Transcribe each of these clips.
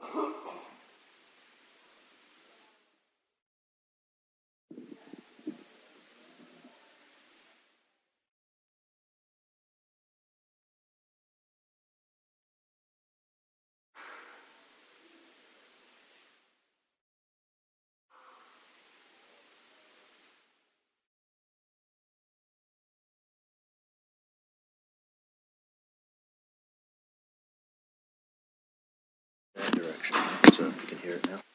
Huh? it now.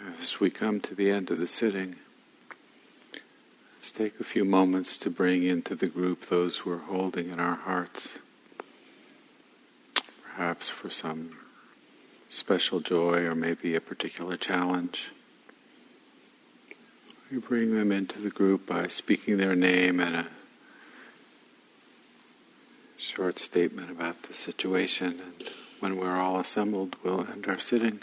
As we come to the end of the sitting, let's take a few moments to bring into the group those we're holding in our hearts, perhaps for some special joy or maybe a particular challenge. We bring them into the group by speaking their name and a short statement about the situation. And when we're all assembled, we'll end our sitting.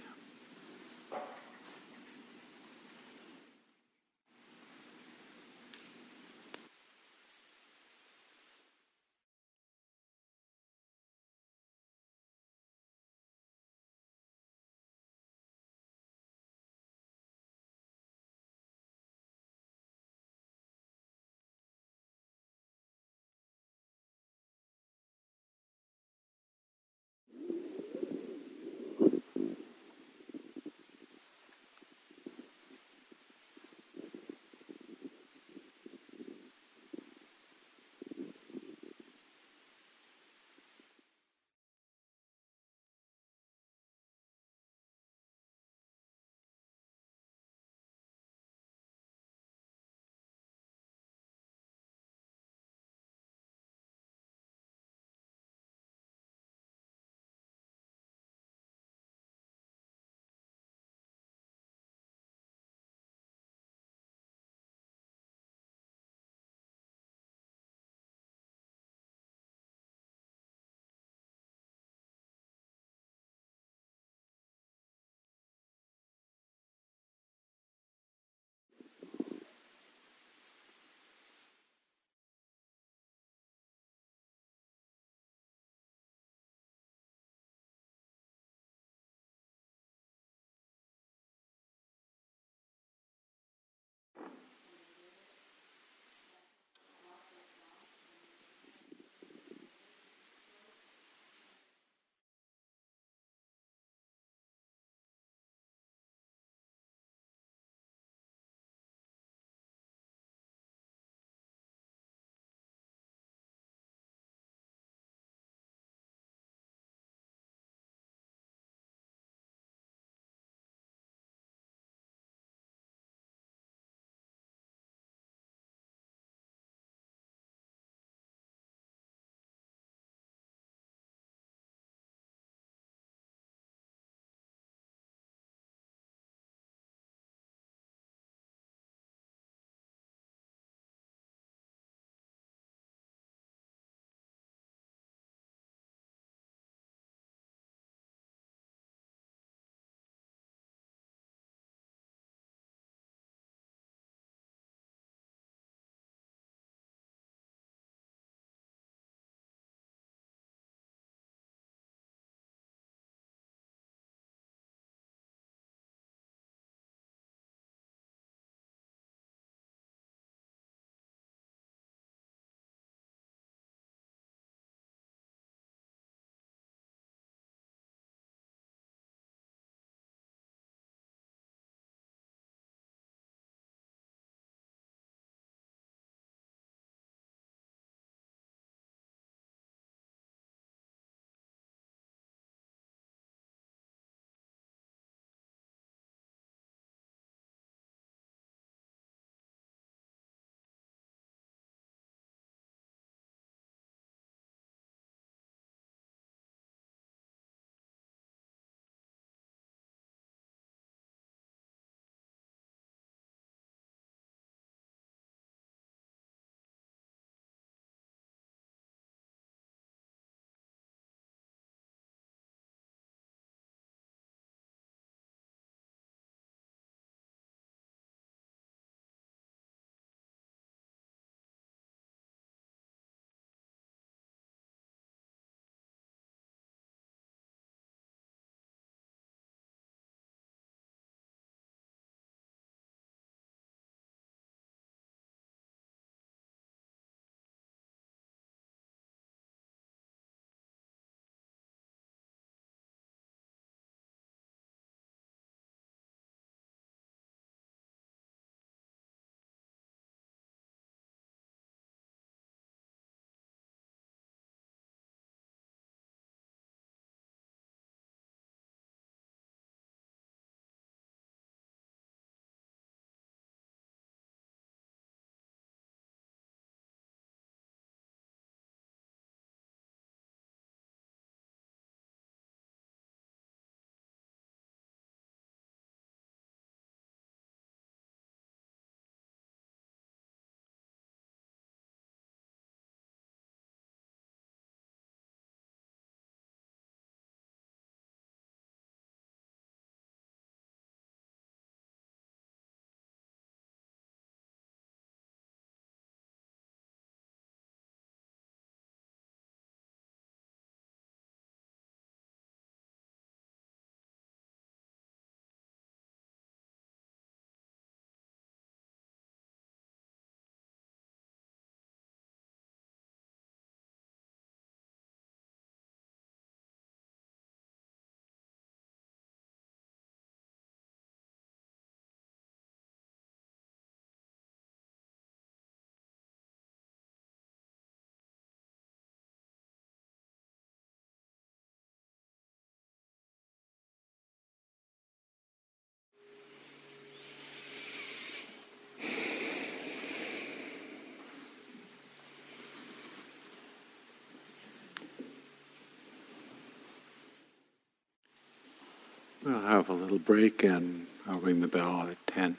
We'll have a little break and I'll ring the bell at 10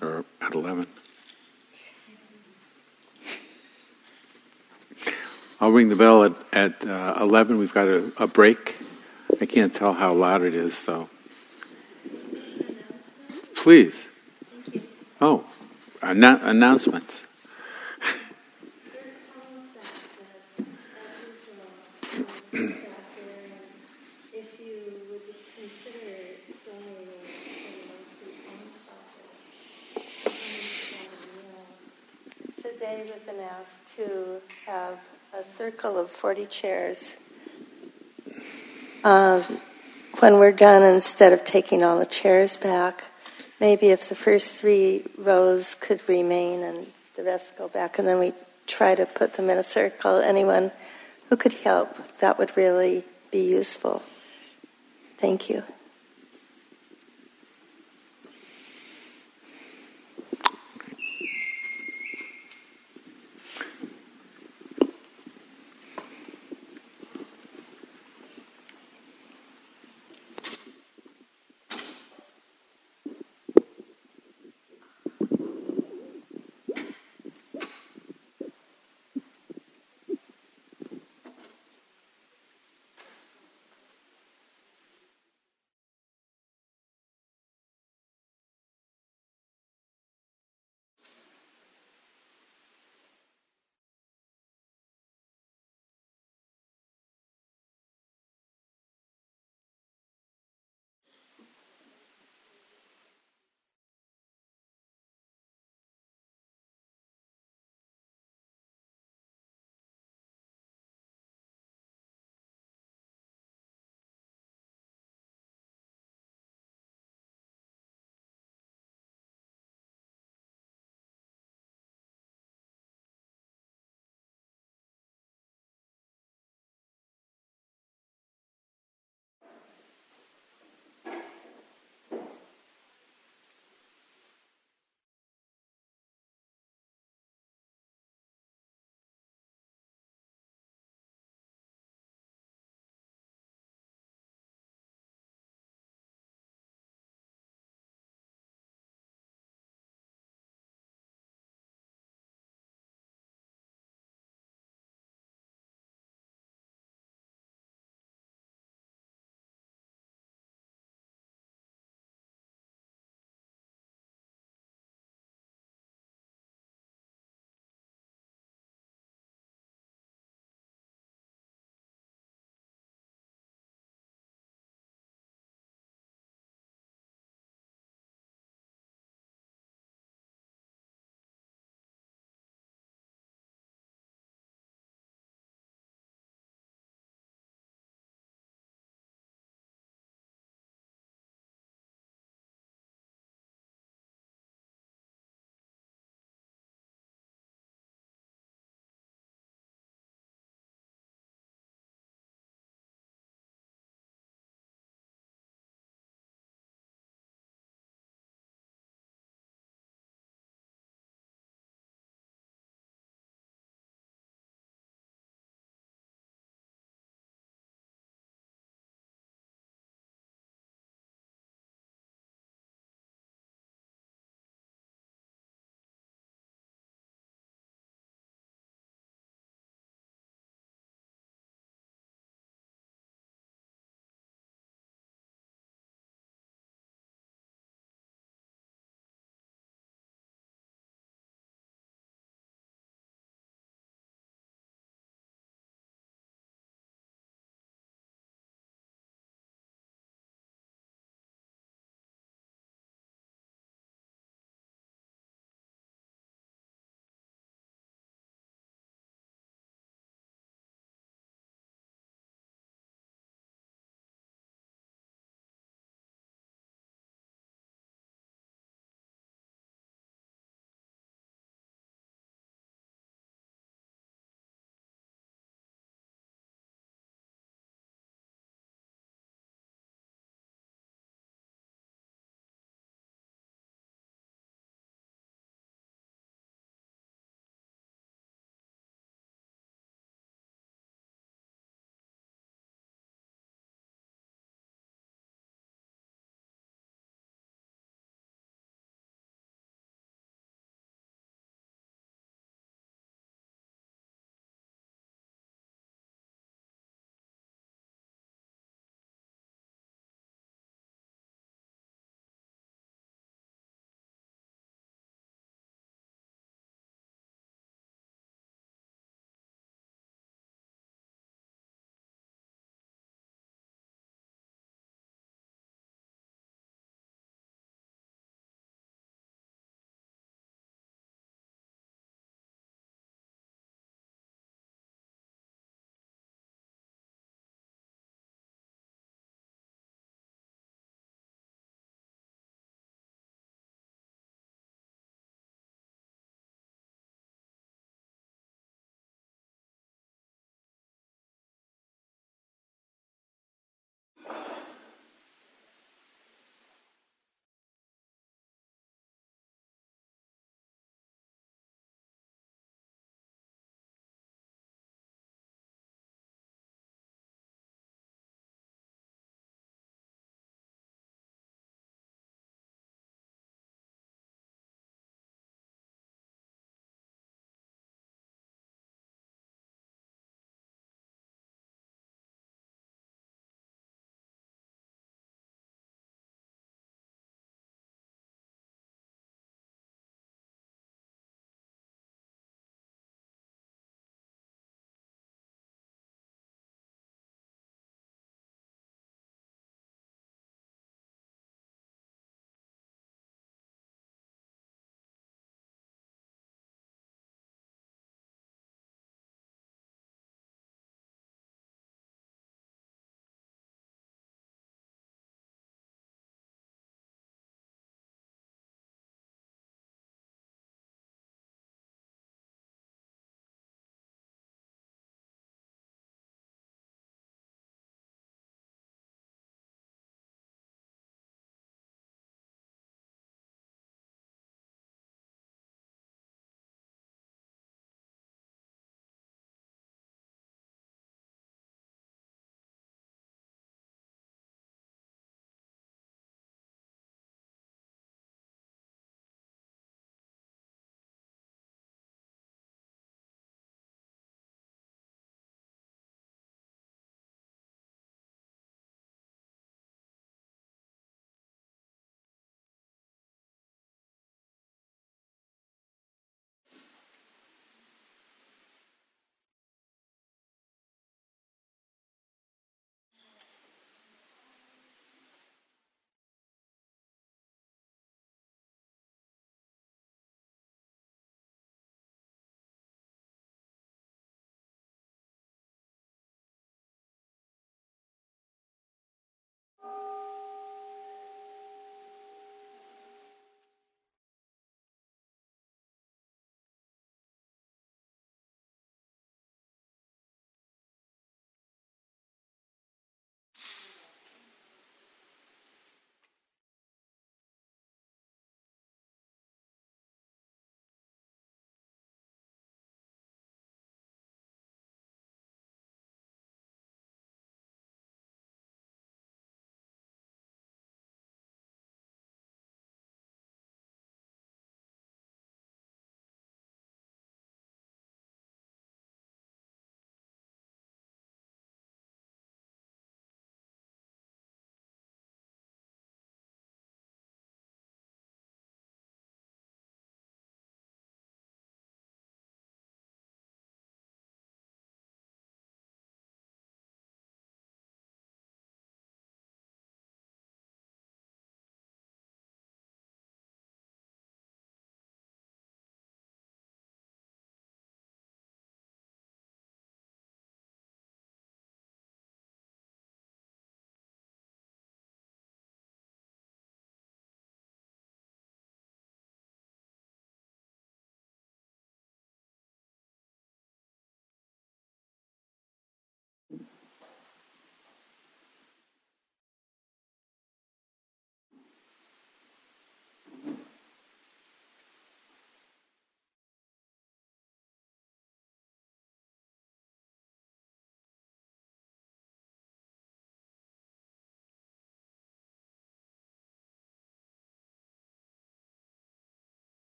or at 11. I'll ring the bell at, at uh, 11. We've got a, a break. I can't tell how loud it is, so. Please. Oh, annou- announcements. If you would consider donating Today, we've been asked to have a circle of 40 chairs. Um, when we're done, instead of taking all the chairs back, maybe if the first three rows could remain and the rest go back, and then we try to put them in a circle. Anyone who could help, that would really be useful. Thank you.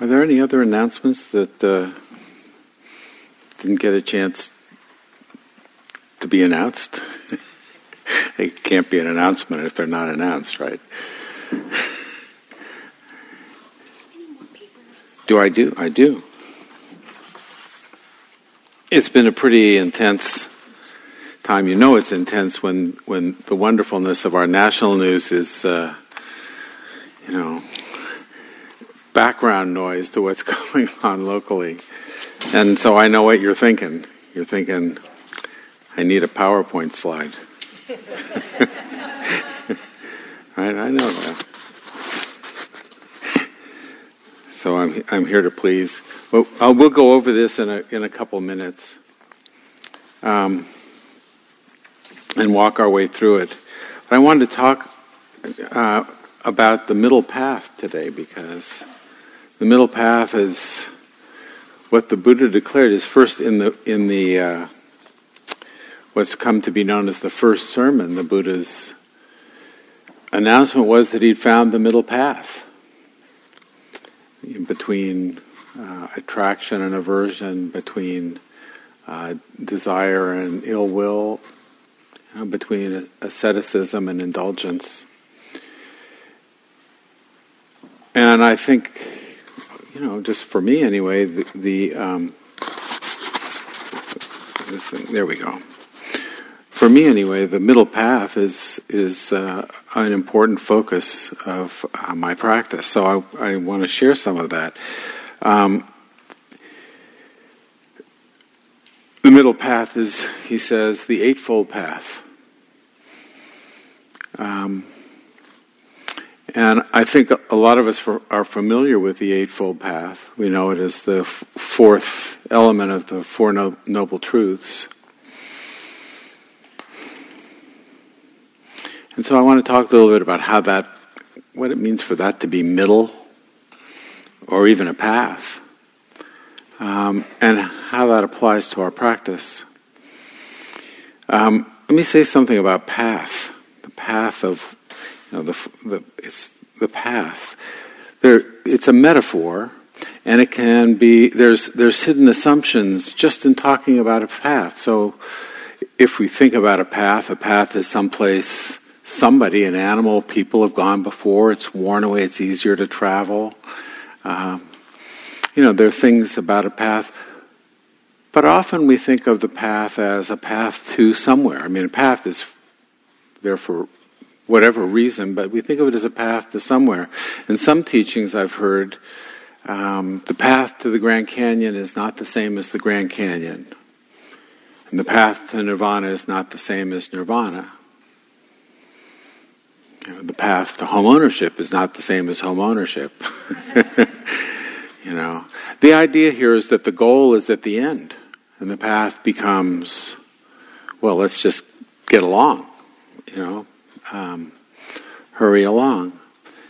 Are there any other announcements that uh, didn't get a chance to be announced? they can't be an announcement if they're not announced, right? Do I do? I do. It's been a pretty intense time. You know it's intense when, when the wonderfulness of our national news is, uh, you know, background noise to what's going on locally. And so I know what you're thinking. You're thinking, I need a PowerPoint slide. right? I know that. So I'm I'm here to please. Well, uh, we'll go over this in a in a couple minutes, um, and walk our way through it. But I wanted to talk uh, about the middle path today because the middle path is what the Buddha declared is first in the in the uh, what's come to be known as the first sermon. The Buddha's announcement was that he'd found the middle path between uh, attraction and aversion, between uh, desire and ill will, you know, between asceticism and indulgence. And I think, you know, just for me anyway, the, the um, thing, there we go for me anyway, the middle path is is uh, an important focus of uh, my practice. So I, I want to share some of that. Um, the middle path is, he says, the eightfold path. Um, and I think a lot of us are familiar with the Eightfold Path. We know it as the fourth element of the Four no- Noble Truths. And so I want to talk a little bit about how that, what it means for that to be middle or even a path, um, and how that applies to our practice. Um, let me say something about path. The path of, know, the, the it's the path. There, it's a metaphor, and it can be there's there's hidden assumptions just in talking about a path. So, if we think about a path, a path is someplace somebody, an animal, people have gone before. It's worn away. It's easier to travel. Um, you know, there are things about a path, but often we think of the path as a path to somewhere. I mean, a path is there for whatever reason, but we think of it as a path to somewhere. In some teachings I've heard, um, the path to the Grand Canyon is not the same as the Grand Canyon. And the path to nirvana is not the same as nirvana. You know, the path to home ownership is not the same as home ownership. you know, the idea here is that the goal is at the end, and the path becomes, well, let's just get along. You know, um, hurry along.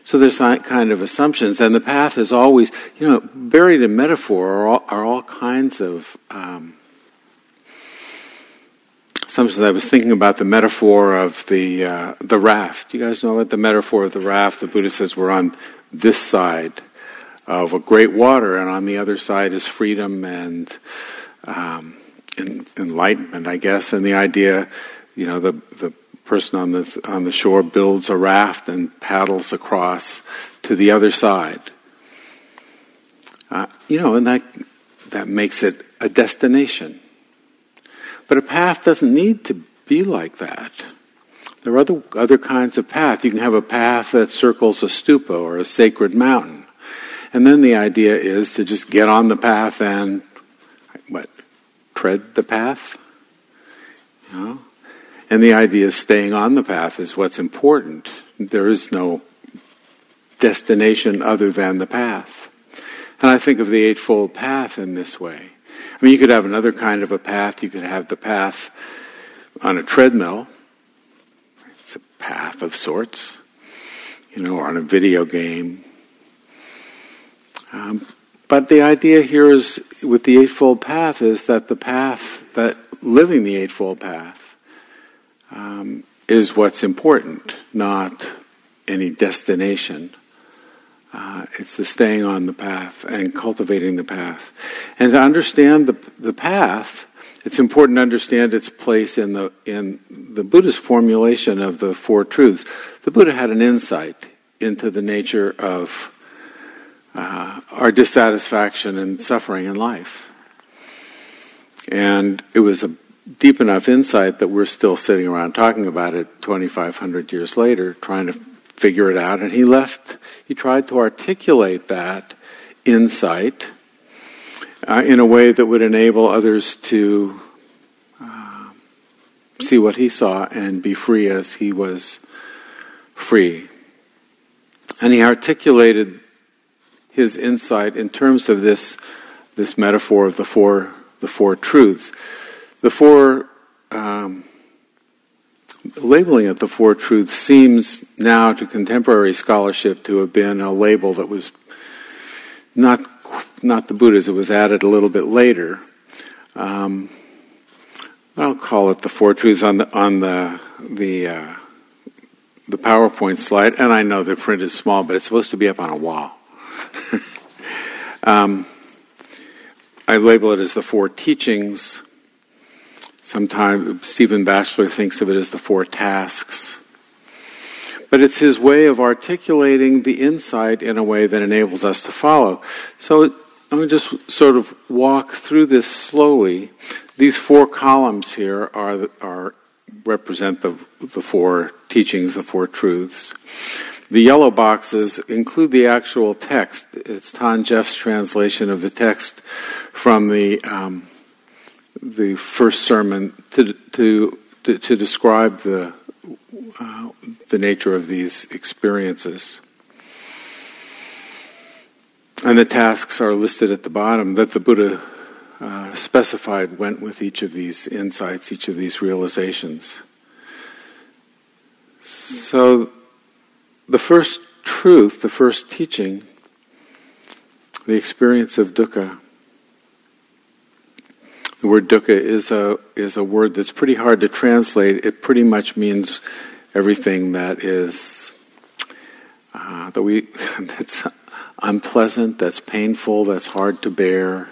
So there's that kind of assumptions, and the path is always, you know, buried in metaphor are all, are all kinds of um, Sometimes I was thinking about the metaphor of the uh, the raft. You guys know what the metaphor of the raft? The Buddha says we're on this side of a great water, and on the other side is freedom and um, enlightenment, I guess. And the idea, you know, the the person on the on the shore builds a raft and paddles across to the other side. Uh, you know, and that that makes it a destination. But a path doesn't need to be like that. There are other, other kinds of path. You can have a path that circles a stupa or a sacred mountain. And then the idea is to just get on the path and, what, tread the path? You know? And the idea is staying on the path is what's important. There is no destination other than the path. And I think of the Eightfold Path in this way. I mean, you could have another kind of a path. You could have the path on a treadmill. It's a path of sorts, you know, or on a video game. Um, but the idea here is, with the Eightfold Path, is that the path, that living the Eightfold Path, um, is what's important, not any destination Uh, it's the staying on the path and cultivating the path. And to understand the, the path, it's important to understand its place in the, in the Buddhist formulation of the Four Truths. The Buddha had an insight into the nature of uh, our dissatisfaction and suffering in life. And it was a deep enough insight that we're still sitting around talking about it 2,500 years later, trying to figure it out. And he left, he tried to articulate that insight uh, in a way that would enable others to uh, see what he saw and be free as he was free. And he articulated his insight in terms of this, this metaphor of the four, the four truths. The four, um, labeling it the four truths seems now to contemporary scholarship to have been a label that was not, not the Buddha's, it was added a little bit later. Um, I'll call it the four truths on the, on the, the, uh, the PowerPoint slide, and I know the print is small, but it's supposed to be up on a wall. um, I label it as the four teachings. Sometimes Stephen Batchelor thinks of it as the four tasks. But it's his way of articulating the insight in a way that enables us to follow. So I'm going to just sort of walk through this slowly. These four columns here are, are represent the, the four teachings, the four truths. The yellow boxes include the actual text. It's Than Geoff's translation of the text from the um, the first sermon to to to, to describe the uh, the nature of these experiences. And the tasks are listed at the bottom that the Buddha uh, specified went with each of these insights, each of these realizations. So, the first truth, the first teaching, the experience of dukkha. The word dukkha is a is a word that's pretty hard to translate. It pretty much means everything that is uh, that we that's unpleasant, that's painful, that's hard to bear.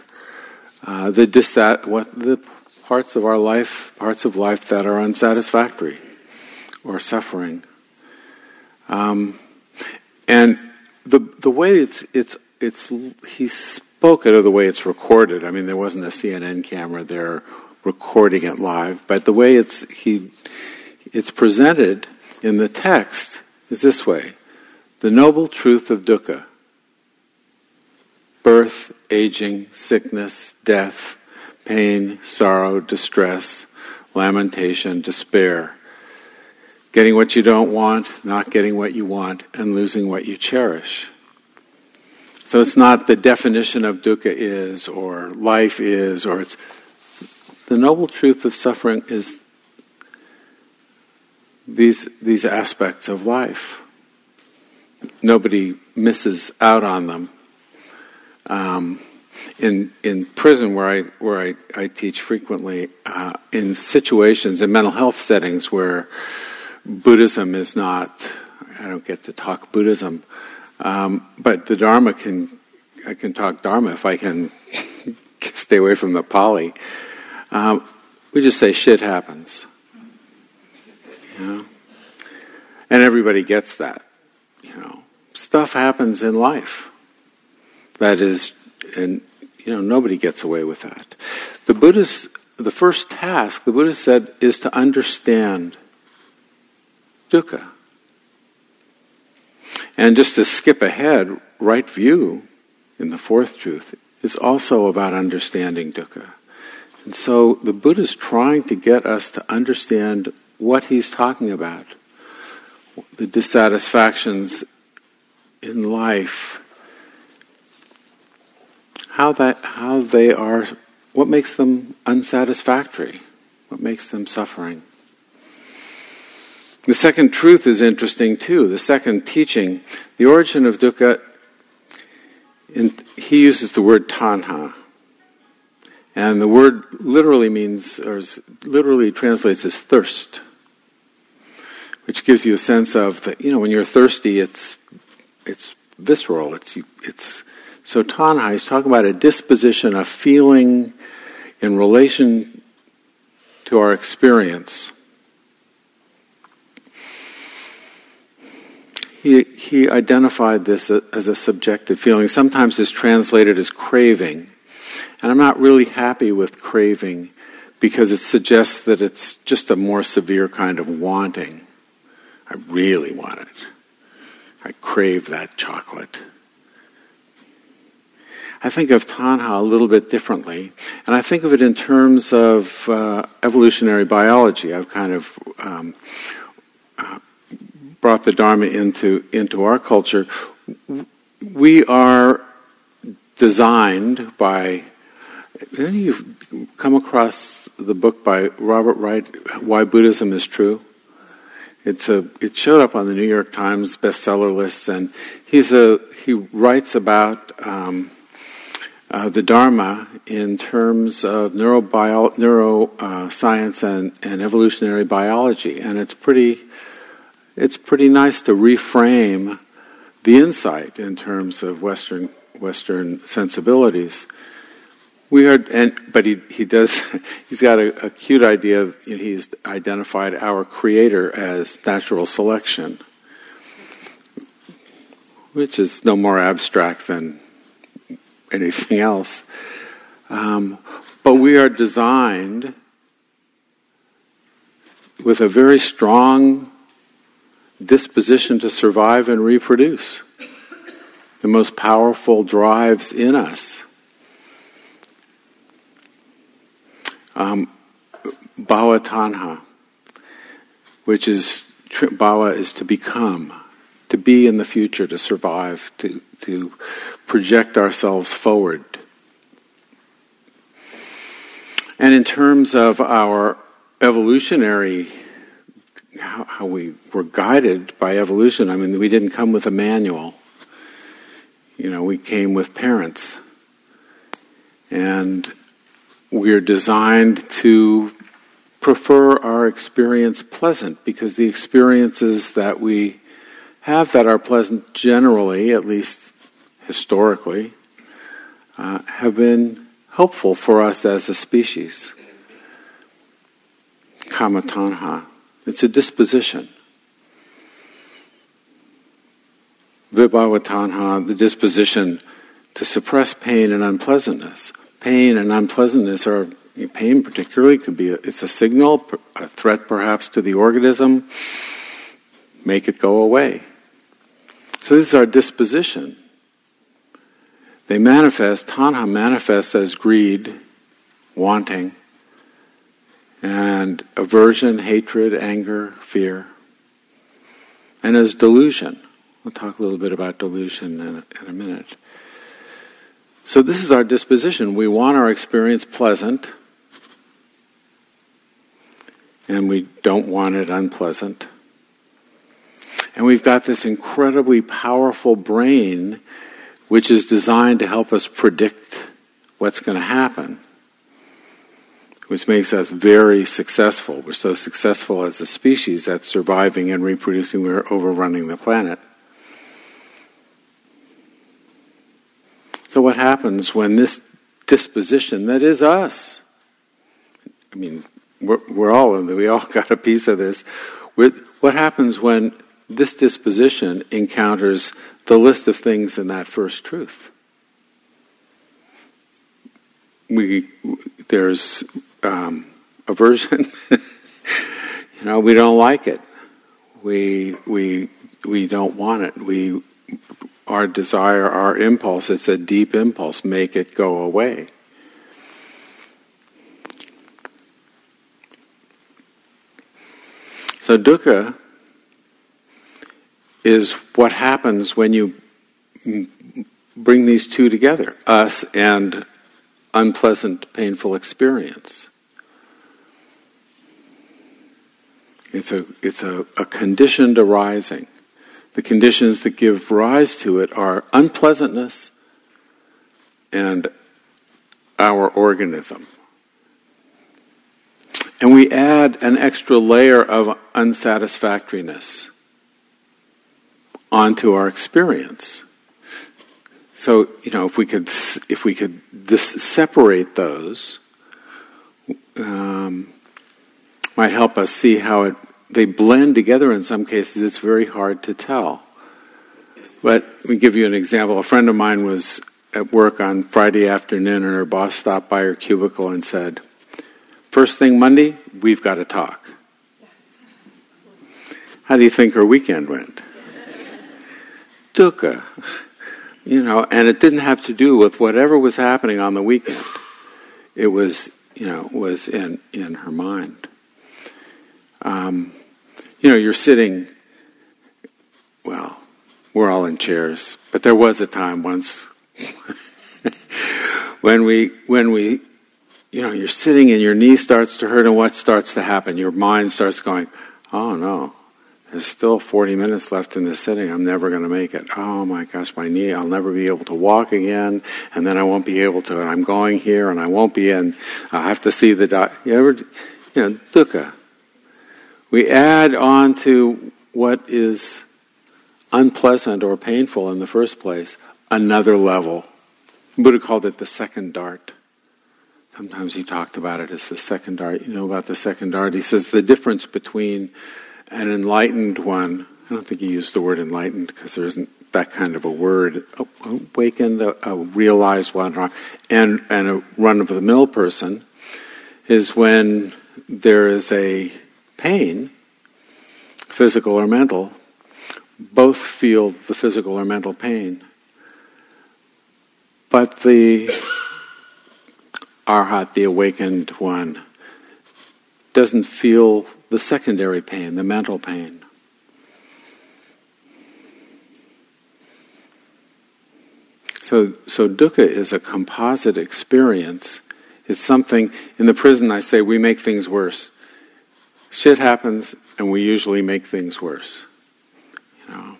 Uh, the dissat what the parts of our life, parts of life that are unsatisfactory or suffering. Um, and the the way it's it's it's he spoke it or the way it's recorded. I mean, there wasn't a CNN camera there recording it live, but the way it's he it's presented in the text is this way: the noble truth of dukkha. Birth, aging, sickness, death, pain, sorrow, distress, lamentation, despair getting what you don't want, not getting what you want, and losing what you cherish. So it's not the definition of dukkha is, or life is, or it's the noble truth of suffering is these these aspects of life. Nobody misses out on them. Um, in in prison, where I where I, I teach frequently, uh, in situations in mental health settings where Buddhism is not, I don't get to talk Buddhism, um, but the Dharma can, I can talk Dharma if I can stay away from the Pali. Um, we just say shit happens. You know? And everybody gets that. You know, stuff happens in life. That is, and you know, nobody gets away with that. The Buddha's, the first task, the Buddha said, is to understand dukkha. And just to skip ahead, right view in the fourth truth is also about understanding dukkha. And so the Buddha is trying to get us to understand what he's talking about. The dissatisfactions in life, how that how they are what makes them unsatisfactory, what makes them suffering. The second truth is interesting too. The second teaching, the origin of dukkha, in, he uses the word tanha. And the word literally means, or literally translates as thirst, which gives you a sense of that, you know, when you're thirsty, it's, it's visceral. It's it's so Tanha is talking about a disposition, a feeling in relation to our experience. He, he identified this as a subjective feeling. Sometimes it's translated as craving. And I'm not really happy with craving because it suggests that it's just a more severe kind of wanting. I really want it. I crave that chocolate. I think of Tanha a little bit differently, and I think of it in terms of uh, evolutionary biology. I've kind of um, uh, brought the Dharma into into our culture. We are designed by. Any you come across the book by Robert Wright, Why Buddhism is True? It's a, it showed up on the New York Times bestseller list, and he's a, he writes about um, uh, the Dharma in terms of neuroscience uh, and, and evolutionary biology, and it's pretty, it's pretty nice to reframe the insight in terms of Western Western sensibilities. We are, and but he he does. He's got a, a cute idea. Of, you know, he's identified our creator as natural selection, which is no more abstract than anything else. Um, but we are designed with a very strong disposition to survive and reproduce. The most powerful drives in us. Um, Tanha, which is Bhava is to become to be in the future, to survive, to, to project ourselves forward. And in terms of our evolutionary, how, how, we were guided by evolution, I mean, we didn't come with a manual. You know, we came with parents. And we're designed to prefer our experience pleasant because the experiences that we have that are pleasant generally, at least historically, uh, have been helpful for us as a species. Kamatanha. It's a disposition. Vibhavatanha, the disposition to suppress pain and unpleasantness. Pain and unpleasantness are pain particularly could be a, it's a signal, a threat perhaps to the organism. Make it go away. So this is our disposition. They manifest, tanha manifests as greed, wanting, and aversion, hatred, anger, fear, and as delusion. We'll talk a little bit about delusion in a, in a minute. So this is our disposition. We want our experience pleasant, and we don't want it unpleasant. And we've got this incredibly powerful brain which is designed to help us predict what's going to happen, which makes us very successful. We're so successful as a species at surviving and reproducing, we're overrunning the planet. So, what happens when this disposition that is us, I mean, we're, we're all in we all got a piece of this. what happens when this disposition encounters the list of things in that first truth. We, there's um, aversion. you know, we don't like it. We, we, we don't want it. We, our desire, our impulse, it's a deep impulse, make it go away. So dukkha is what happens when you bring these two together us and unpleasant, painful experience. It's a, it's a, a conditioned arising. The conditions that give rise to it are unpleasantness and our organism. And we add an extra layer of unsatisfactoriness onto our experience. So you know, if we could if we could dis- separate those, um, might help us see how it they blend together. In some cases, it's very hard to tell. But let me give you an example. A friend of mine was at work on Friday afternoon, and her boss stopped by her cubicle and said, First thing Monday, we've got to talk. How do you think her weekend went? Dukkha. You know, and it didn't have to do with whatever was happening on the weekend. It was, you know, was in, in her mind. Um, you know, you're sitting, well, we're all in chairs, but there was a time once when we, when we, you know, you're sitting and your knee starts to hurt, and what starts to happen? Your mind starts going, oh no, there's still 40 minutes left in this sitting. I'm never going to make it. Oh my gosh, my knee, I'll never be able to walk again. And then I won't be able to, and I'm going here and I won't be in. I'll have to see the doc. You ever, you know, dukkha. We add on to what is unpleasant or painful in the first place another level. Buddha called it the second dart. Sometimes he talked about it as the second dart. You know about the second dart? He says the difference between an enlightened one, I don't think he used the word enlightened because there isn't that kind of a word, awakened, a, a realized one, and, and a run of the mill person is when there is a pain, physical or mental, both feel the physical or mental pain. But the arhat, the awakened one, doesn't feel the secondary pain, the mental pain. So, so dukkha is a composite experience. It's something, in the prison I say we make things worse. Shit happens and we usually make things worse. You know.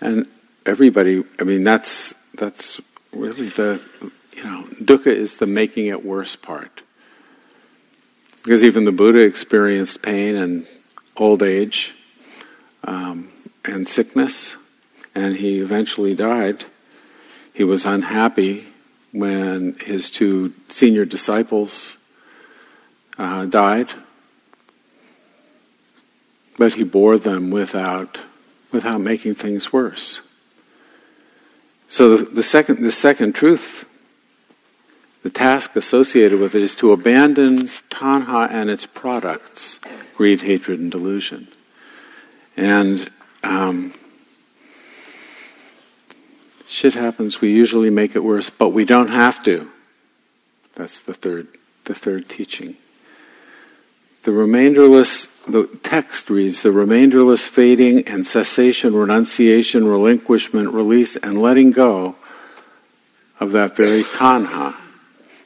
And everybody, I mean, that's, that's really the, you know, dukkha is the making it worse part. Because even the Buddha experienced pain and old age um, and sickness, and he eventually died. He was unhappy when his two senior disciples uh, died, but he bore them without without making things worse. So the, the second the second truth the task associated with it is to abandon tanha and its products, greed, hatred, and delusion. And um, shit happens, we usually make it worse, but we don't have to. That's the third, the third teaching. The remainderless, the text reads, the remainderless fading and cessation, renunciation, relinquishment, release, and letting go of that very tanha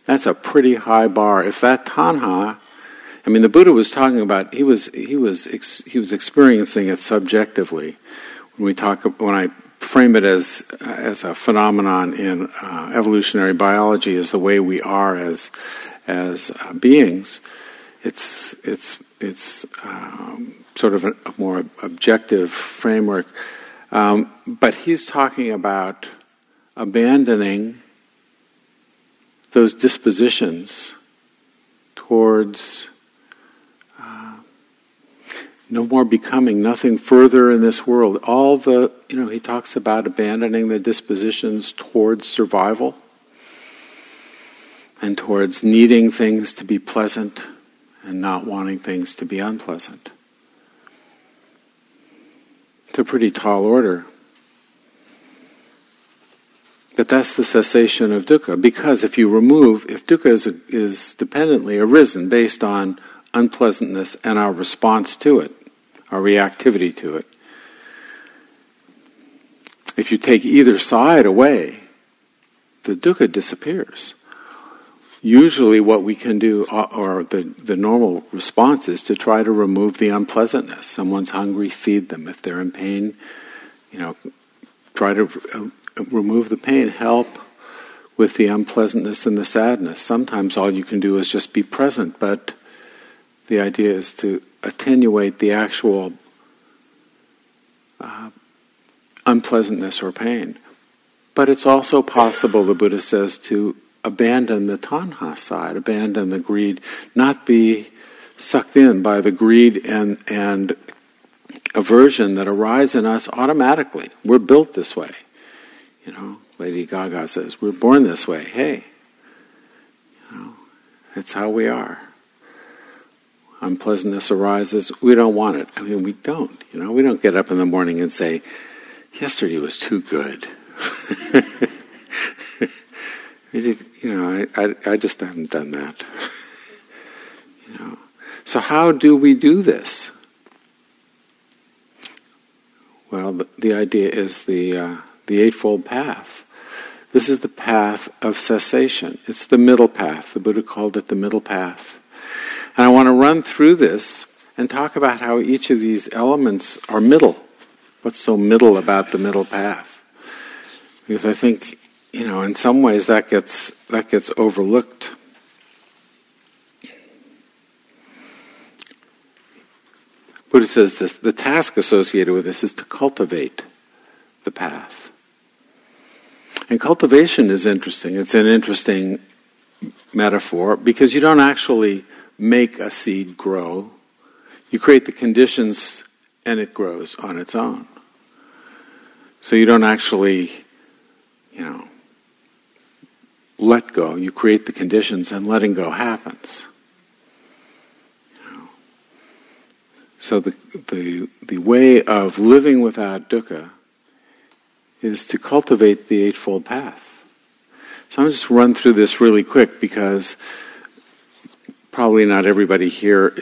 that's a pretty high bar. If that tanha, I mean, the Buddha was talking about he was he was he was experiencing it subjectively. When we talk, when I frame it as as a phenomenon in uh, evolutionary biology, as the way we are as as uh, beings, it's it's it's um, sort of a, a, more objective framework. Um, but he's talking about abandoning those dispositions towards uh, no more becoming, nothing further in this world. All the, you know, he talks about abandoning the dispositions towards survival and towards needing things to be pleasant and not wanting things to be unpleasant. It's a pretty tall order. But that's the cessation of dukkha. Because if you remove, if dukkha is, is dependently arisen based on unpleasantness and our response to it, our reactivity to it, if you take either side away, the dukkha disappears. Usually, what we can do, uh, or the, the normal response, is to try to remove the unpleasantness. Someone's hungry, feed them. If they're in pain, you know, try to uh, remove the pain, help with the unpleasantness and the sadness. Sometimes all you can do is just be present, but the idea is to attenuate the actual uh, unpleasantness or pain. but it's also possible, the Buddha says, to abandon the tanha side, abandon the greed, not be sucked in by the greed and, and aversion that arise in us automatically. We're built this way. You know, Lady Gaga says, we're born this way. Hey, you know, that's how we are. Unpleasantness arises. We don't want it. I mean, we don't. You know, we don't get up in the morning and say, yesterday was too good. you know, I, I, I just haven't done that. you know. So how do we do this? Well, the, the idea is the uh, the eightfold path. This is the path of cessation. It's the middle path. The Buddha called it the middle path. And I want to run through this and talk about how each of these elements are middle. What's so middle about the middle path? Because I think, you know, in some ways that gets that gets overlooked. Buddha says this, the task associated with this is to cultivate the path. And cultivation is interesting. It's an interesting metaphor because you don't actually make a seed grow. You create the conditions and it grows on its own. So you don't actually, you know, let go. You create the conditions and letting go happens. So the, the, the way of living without dukkha is to cultivate the Eightfold Path. So I'm just run through this really quick because probably not everybody here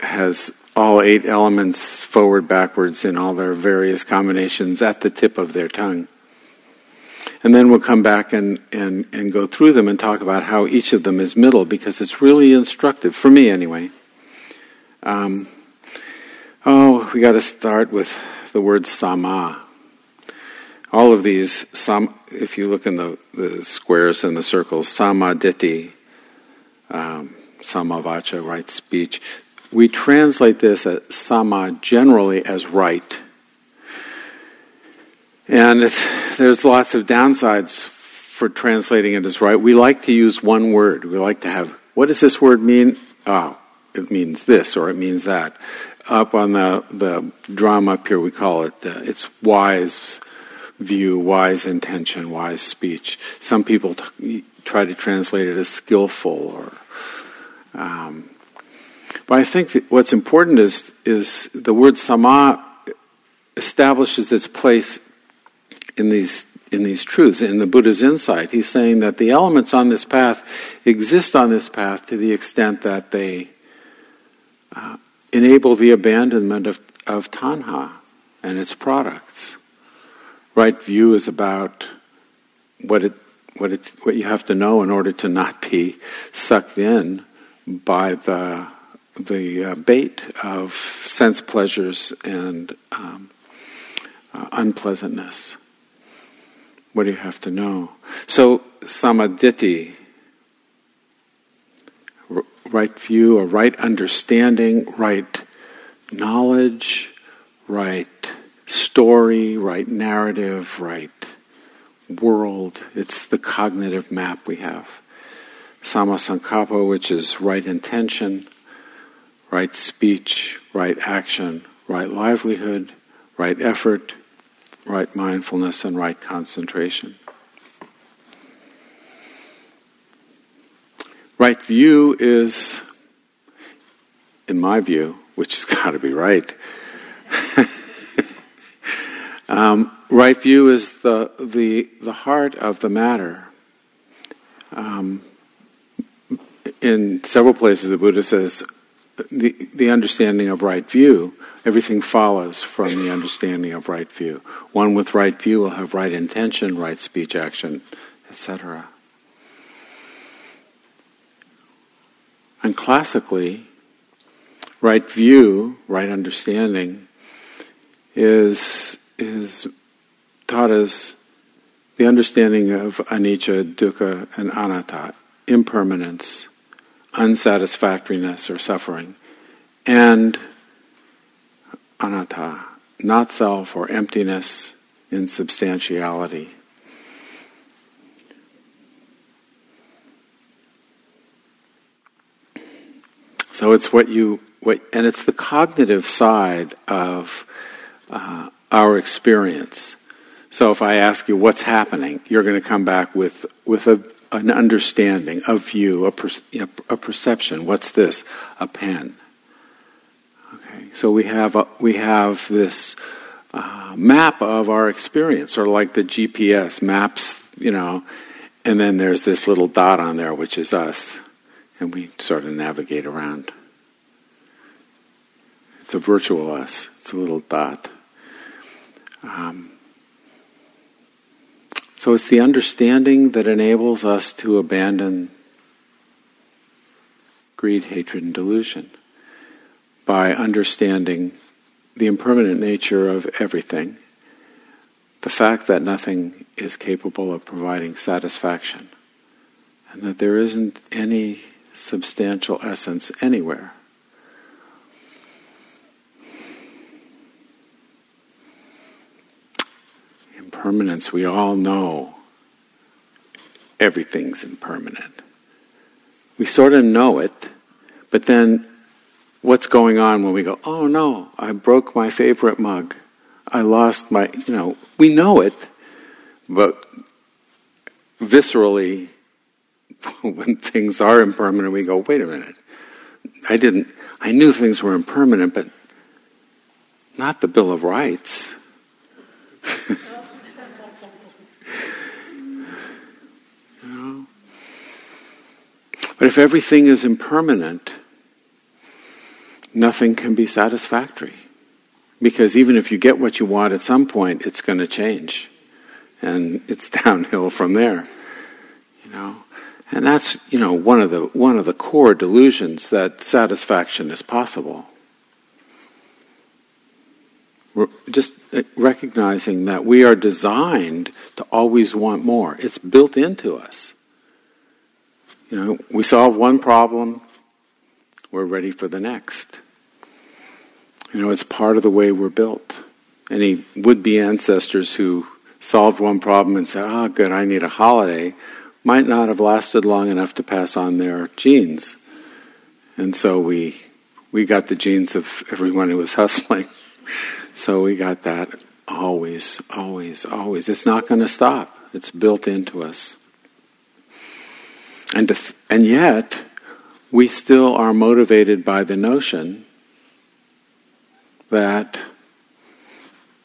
has all eight elements forward, backwards, in all their various combinations at the tip of their tongue. And then we'll come back and, and, and go through them and talk about how each of them is middle because it's really instructive, for me anyway. Um, oh, we got to start with the word sama. All of these, if you look in the, the squares and the circles, sama ditti, um, samavaca, right speech, we translate this as sama generally as right. And there's lots of downsides for translating it as right. We like to use one word. We like to have, what does this word mean? Oh, it means this or it means that. Up on the, the drama up here, we call it, uh, it's wise view, wise intention, wise speech. Some people t- try to translate it as skillful or. Um, but I think what's important is, is the word sama establishes its place in these in these truths, in the Buddha's insight. He's saying that the elements on this path exist on this path to the extent that they uh, enable the abandonment of, of tanha and its products. Right view is about what it, what it, what you have to know in order to not be sucked in by the the uh, bait of sense pleasures and um, uh, unpleasantness. What do you have to know? So samaditi right view, a right understanding, right knowledge, right story, right narrative, right world. It's the cognitive map we have. Samasankappa, which is right intention, right speech, right action, right livelihood, right effort, right mindfulness, and right concentration. Right view is, in my view, which has got to be right, um, right view is the, the, the heart of the matter. Um, in several places, the Buddha says the, the understanding of right view, everything follows from the understanding of right view. One with right view will have right intention, right speech action, etc. And classically, right view, right understanding, is, is taught us the understanding of anicca, dukkha, and anatta, impermanence, unsatisfactoriness or suffering, and anatta, not self or emptiness, insubstantiality. So it's what you what, and it's the cognitive side of uh, our experience. So if I ask you what's happening, you're going to come back with with a, an understanding, a view, a, per, a perception. What's this? A pen. Okay, so we have a, we have this uh, map of our experience, sort of like the GPS maps, you know, and then there's this little dot on there, which is us, and we sort of navigate around. It's a virtual us. It's a little dot. Um, so it's the understanding that enables us to abandon greed, hatred, and delusion by understanding the impermanent nature of everything, the fact that nothing is capable of providing satisfaction, and that there isn't any substantial essence anywhere. Impermanence, we all know everything's impermanent. We sort of know it, but then what's going on when we go, oh no, I broke my favorite mug. I lost my, you know, we know it, but viscerally, when things are impermanent, we go, wait a minute. I didn't, I knew things were impermanent, but not the Bill of Rights. But if everything is impermanent, nothing can be satisfactory. Because even if you get what you want at some point, it's going to change. And it's downhill from there. You know? And that's, you know, one of the one of the core delusions that satisfaction is possible. We're just uh, recognizing that we are designed to always want more. It's built into us. You know, we solve one problem, we're ready for the next. You know, it's part of the way we're built. Any would be ancestors who solved one problem and said, oh, good, I need a holiday, might not have lasted long enough to pass on their genes. And so we, we got the genes of everyone who was hustling. so we got that always, always, always. It's not going to stop, it's built into us. And, th- and yet, we still are motivated by the notion that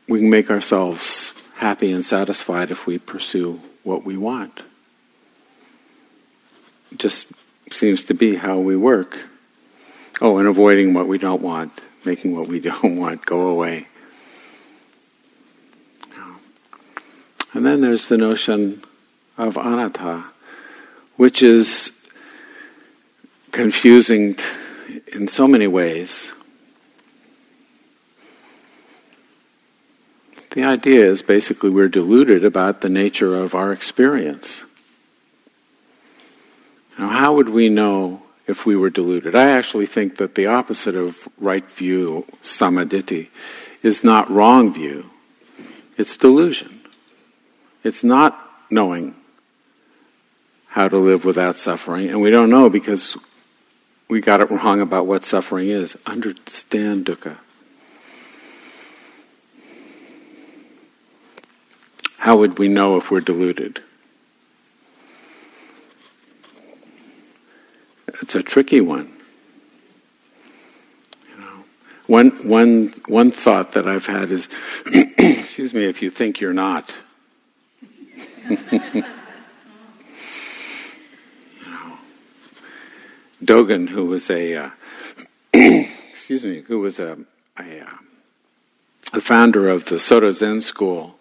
we can make ourselves happy and satisfied if we pursue what we want. It just seems to be how we work. Oh, and avoiding what we don't want, making what we don't want go away. And then there's the notion of anatta, which is confusing in so many ways. The idea is basically we're deluded about the nature of our experience. Now, how would we know if we were deluded? I actually think that the opposite of right view, samaditi, is not wrong view, it's delusion. It's not knowing how to live without suffering, and we don't know because we got it wrong about what suffering is. Understand dukkha. How would we know if we're deluded? It's a tricky one. You know, one, one, one thought that I've had is, excuse me, if you think you're not. Dogen, who was a uh, excuse me, who was a, a uh, the founder of the Soto Zen school,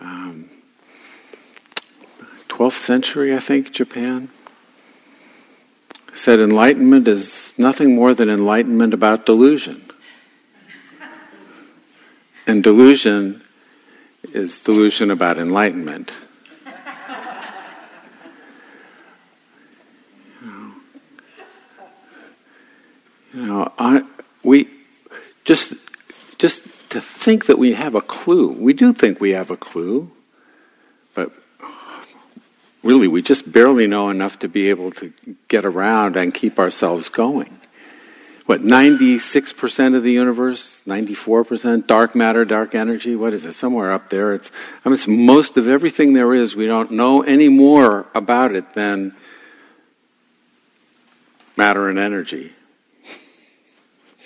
um, 12th century, I think, Japan, said enlightenment is nothing more than enlightenment about delusion. And delusion is delusion about enlightenment. You know, I, we just just to think that we have a clue. We do think we have a clue, but really we just barely know enough to be able to get around and keep ourselves going. what, 96% of the universe, 94% dark matter, dark energy. What is it? Somewhere up there. It's, I mean, it's most of everything there is. We don't know any more about it than matter and energy.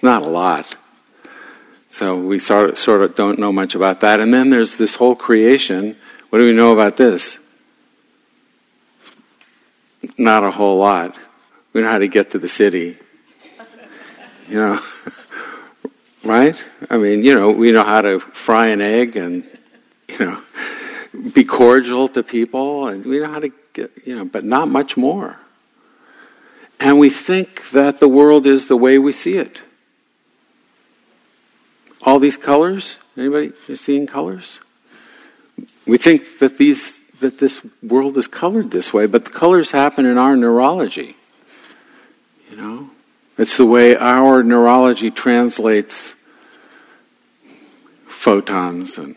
Not a lot. So we sort of, sort of don't know much about that. And then there's this whole creation. What do we know about this? Not a whole lot. We know how to get to the city. You know, right? I mean, you know, we know how to fry an egg and, you know, be cordial to people, and we know how to get, you know, but not much more. And we think that the world is the way we see it. All these colors, anybody seeing colors? We think that these that this world is colored this way, but the colors happen in our neurology. You know? It's the way our neurology translates photons and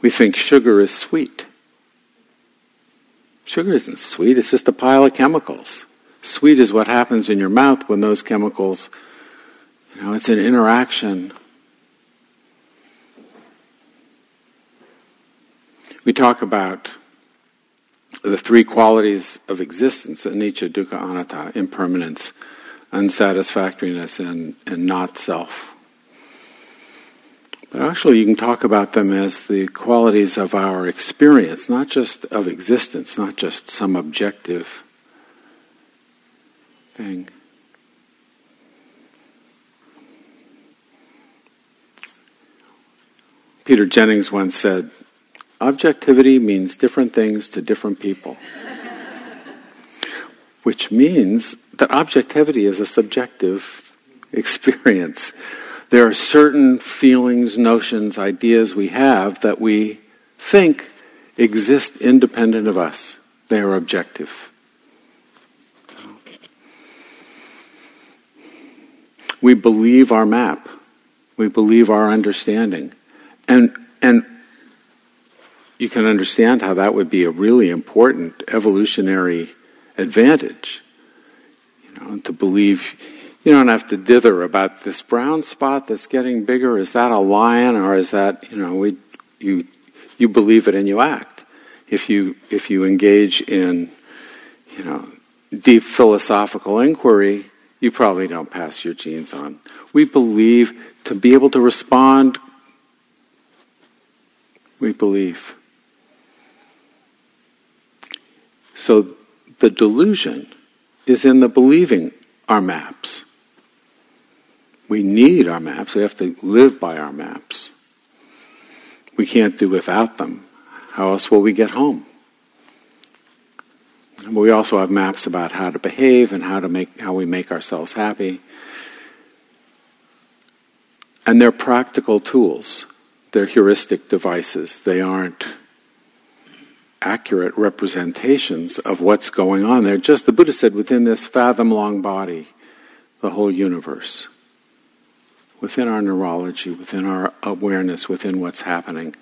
we think sugar is sweet. Sugar isn't sweet, it's just a pile of chemicals. Sweet is what happens in your mouth when those chemicals, you know, it's an interaction. We talk about the three qualities of existence anicca, dukkha, anatta, impermanence, unsatisfactoriness, and, and not self. But actually, you can talk about them as the qualities of our experience, not just of existence, not just some objective thing. Peter Jennings once said, Objectivity means different things to different people. Which means that objectivity is a subjective experience. There are certain feelings, notions, ideas we have that we think exist independent of us. They are objective. We believe our map. We believe our understanding. And, and you can understand how that would be a really important evolutionary advantage. You know, to believe you don't have to dither about this brown spot that's getting bigger. Is that a lion, or is that you know we you you believe it and you act. If you if you engage in you know deep philosophical inquiry, you probably don't pass your genes on. We believe to be able to respond. We believe. So the delusion is in the believing our maps. We need our maps. We have to live by our maps. We can't do without them. How else will we get home? But we also have maps about how to behave and how to make how we make ourselves happy. And they're practical tools. They're heuristic devices. They aren't accurate representations of what's going on there. Just the Buddha said, within this fathom long body, the whole universe, within our neurology, within our awareness, within what's happening.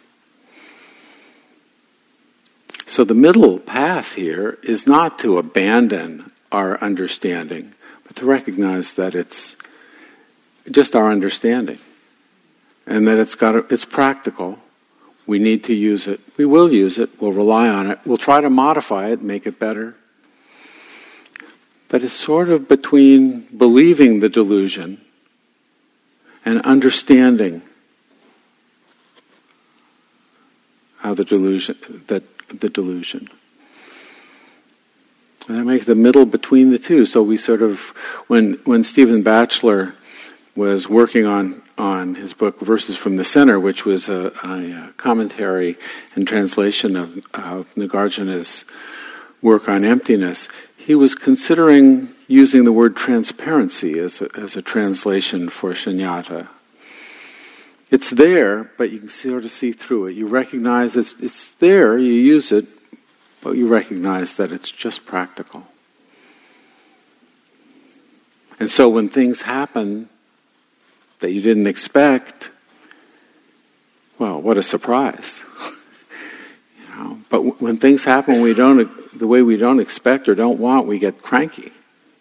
So the middle path here is not to abandon our understanding, but to recognize that it's just our understanding and that it's got a, it's practical we need to use it. We will use it. We'll rely on it. We'll try to modify it, make it better. But it's sort of between believing the delusion and understanding how the delusion that the delusion. And that makes the middle between the two. So we sort of when when Stephen Batchelor was working on on his book Verses from the Center, which was a, a commentary and translation of, of Nagarjuna's work on emptiness, he was considering using the word transparency as a, as a translation for shunyata. It's there, but you can sort of see through it. You recognize it's, it's there, you use it, but you recognize that it's just practical. And so when things happen that you didn't expect, well, what a surprise. you know, but when things happen we don't the way we don't expect or don't want, we get cranky.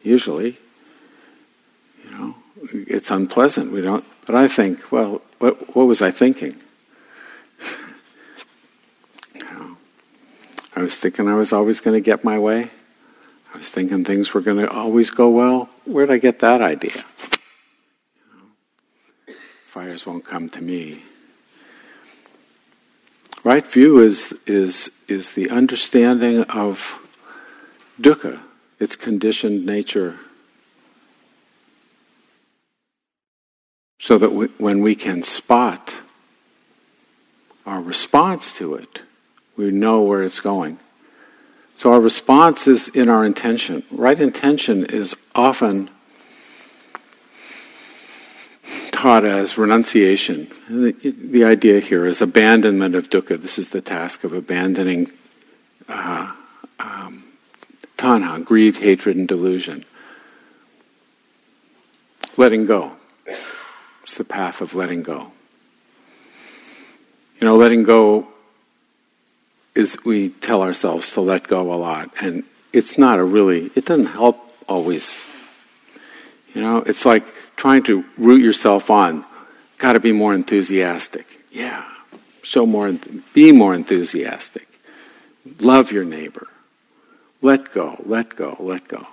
Usually, you know, it's unpleasant. We don't. But I think, well, what what was I thinking? I was thinking I was always going to get my way. I was thinking things were going to always go well. Where did I get that idea? Fires won't come to me. Right view is, is, is the understanding of dukkha, its conditioned nature. So that we, when we can spot our response to it, we know where it's going. So our response is in our intention. Right intention is often taught as renunciation. The, the, idea here is abandonment of dukkha. This is the task of abandoning uh, um, tanha, greed, hatred, and delusion. Letting go. It's the path of letting go. You know, letting go is we tell ourselves to let go a lot, and it's not a really, it doesn't help always. You know, it's like trying to root yourself on. Got to be more enthusiastic. Yeah, show more, be more enthusiastic. Love your neighbor. Let go, let go, let go.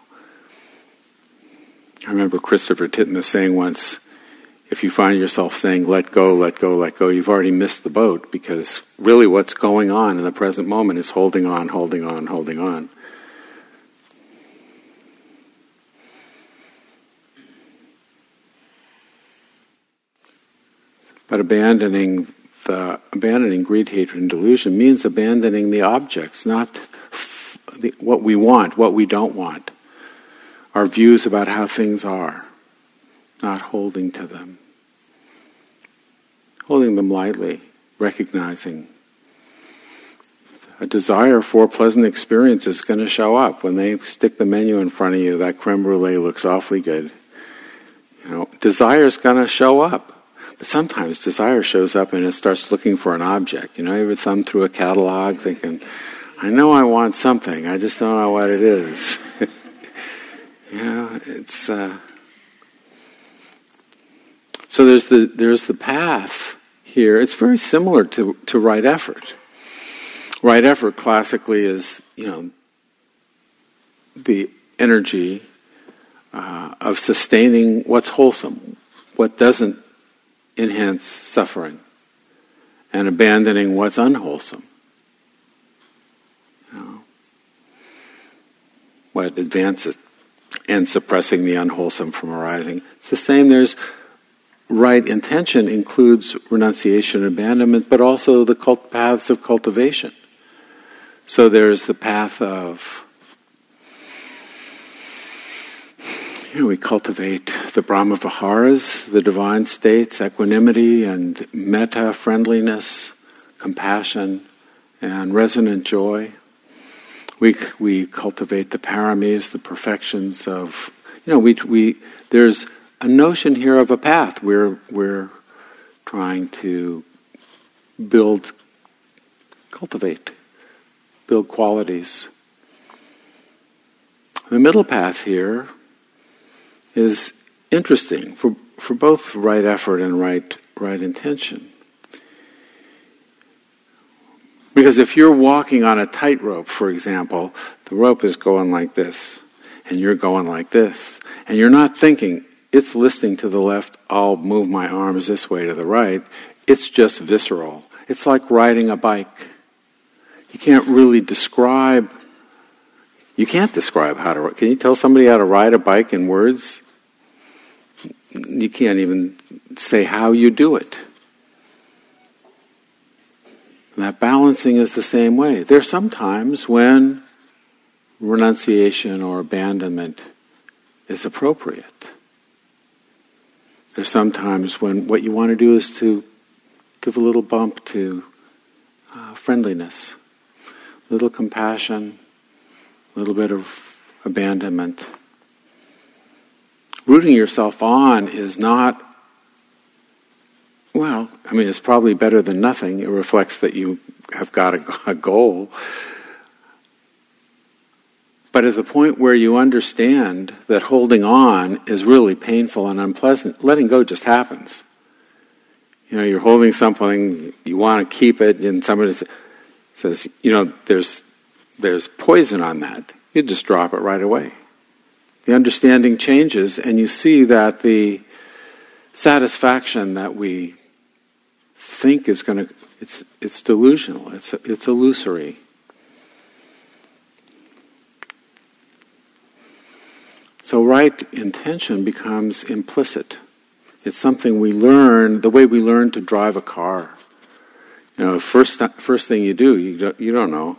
I remember Christopher Titmuss saying once, if you find yourself saying, let go, let go, let go, you've already missed the boat because really what's going on in the present moment is holding on, holding on, holding on. But abandoning the abandoning greed, hatred, and delusion means abandoning the objects, not the, what we want, what we don't want, our views about how things are, not holding to them, holding them lightly, recognizing a desire for pleasant experience is going to show up when they stick the menu in front of you. That creme brulee looks awfully good. You know, desire is going to show up. But sometimes desire shows up and it starts looking for an object. You know, you ever thumb through a catalog thinking, I know I want something, I just don't know what it is. you know, it's uh... so there's the there's the path here. It's very similar to, to right effort. Right effort classically is, you know, the energy uh, of sustaining what's wholesome, what doesn't enhance suffering and abandoning what's unwholesome. What advances and suppressing the unwholesome from arising. It's the same. There's right intention includes renunciation and abandonment, but also the cult paths of cultivation. So there's the path of you know, we cultivate the Brahma Viharas, the divine states, equanimity and metta, friendliness, compassion, and resonant joy. We, we cultivate the paramis, the perfections of, you know, we, we, there's a notion here of a path. We're, we're trying to build, cultivate, build qualities. The middle path here is interesting for, for both right effort and right, right intention. Because if you're walking on a tightrope, for example, the rope is going like this, and you're going like this, and you're not thinking, it's listening to the left, I'll move my arms this way to the right. It's just visceral. It's like riding a bike. You can't really describe you can't describe how to. Can you tell somebody how to ride a bike in words? You can't even say how you do it. And that balancing is the same way. There are some times when renunciation or abandonment is appropriate. There's some times when what you want to do is to give a little bump to uh, friendliness, a little compassion, a little bit of abandonment. Rooting yourself on is not, well, I mean, it's probably better than nothing. It reflects that you have got a, a goal. But at the point where you understand that holding on is really painful and unpleasant, letting go just happens. You know, you're holding something, you want to keep it, and somebody says, you know, there's, there's poison on that. You just drop it right away. The understanding changes, and you see that the satisfaction that we think is going to, it's, it's delusional, it's, it's illusory. So, right intention becomes implicit. It's something we learn the way we learn to drive a car. You know, first first thing you do, you don't, you don't know.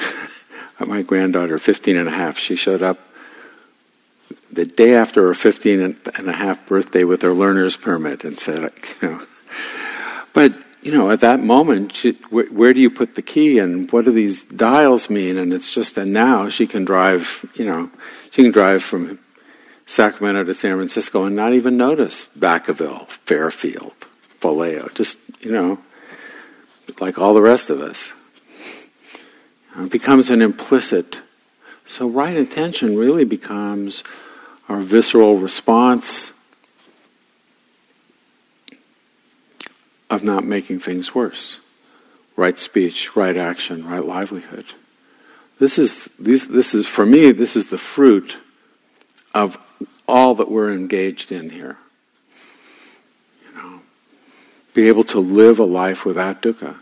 My granddaughter, 15 and a half, she showed up the day after her 15 and a half birthday with her learner's permit and said, you know, but you know, at that moment, she, where, do you put the key and what do these dials mean? And it's just, that now she can drive, you know, she can drive from Sacramento to San Francisco and not even notice Vacaville, Fairfield, Vallejo, just, you know, like all the rest of us. Uh, it becomes an implicit. So, right intention really becomes our visceral response of not making things worse. Right speech, right action, right livelihood. This is, this is, for me, this is the fruit of all that we're engaged in here. You know, be able to live a life without dukkha.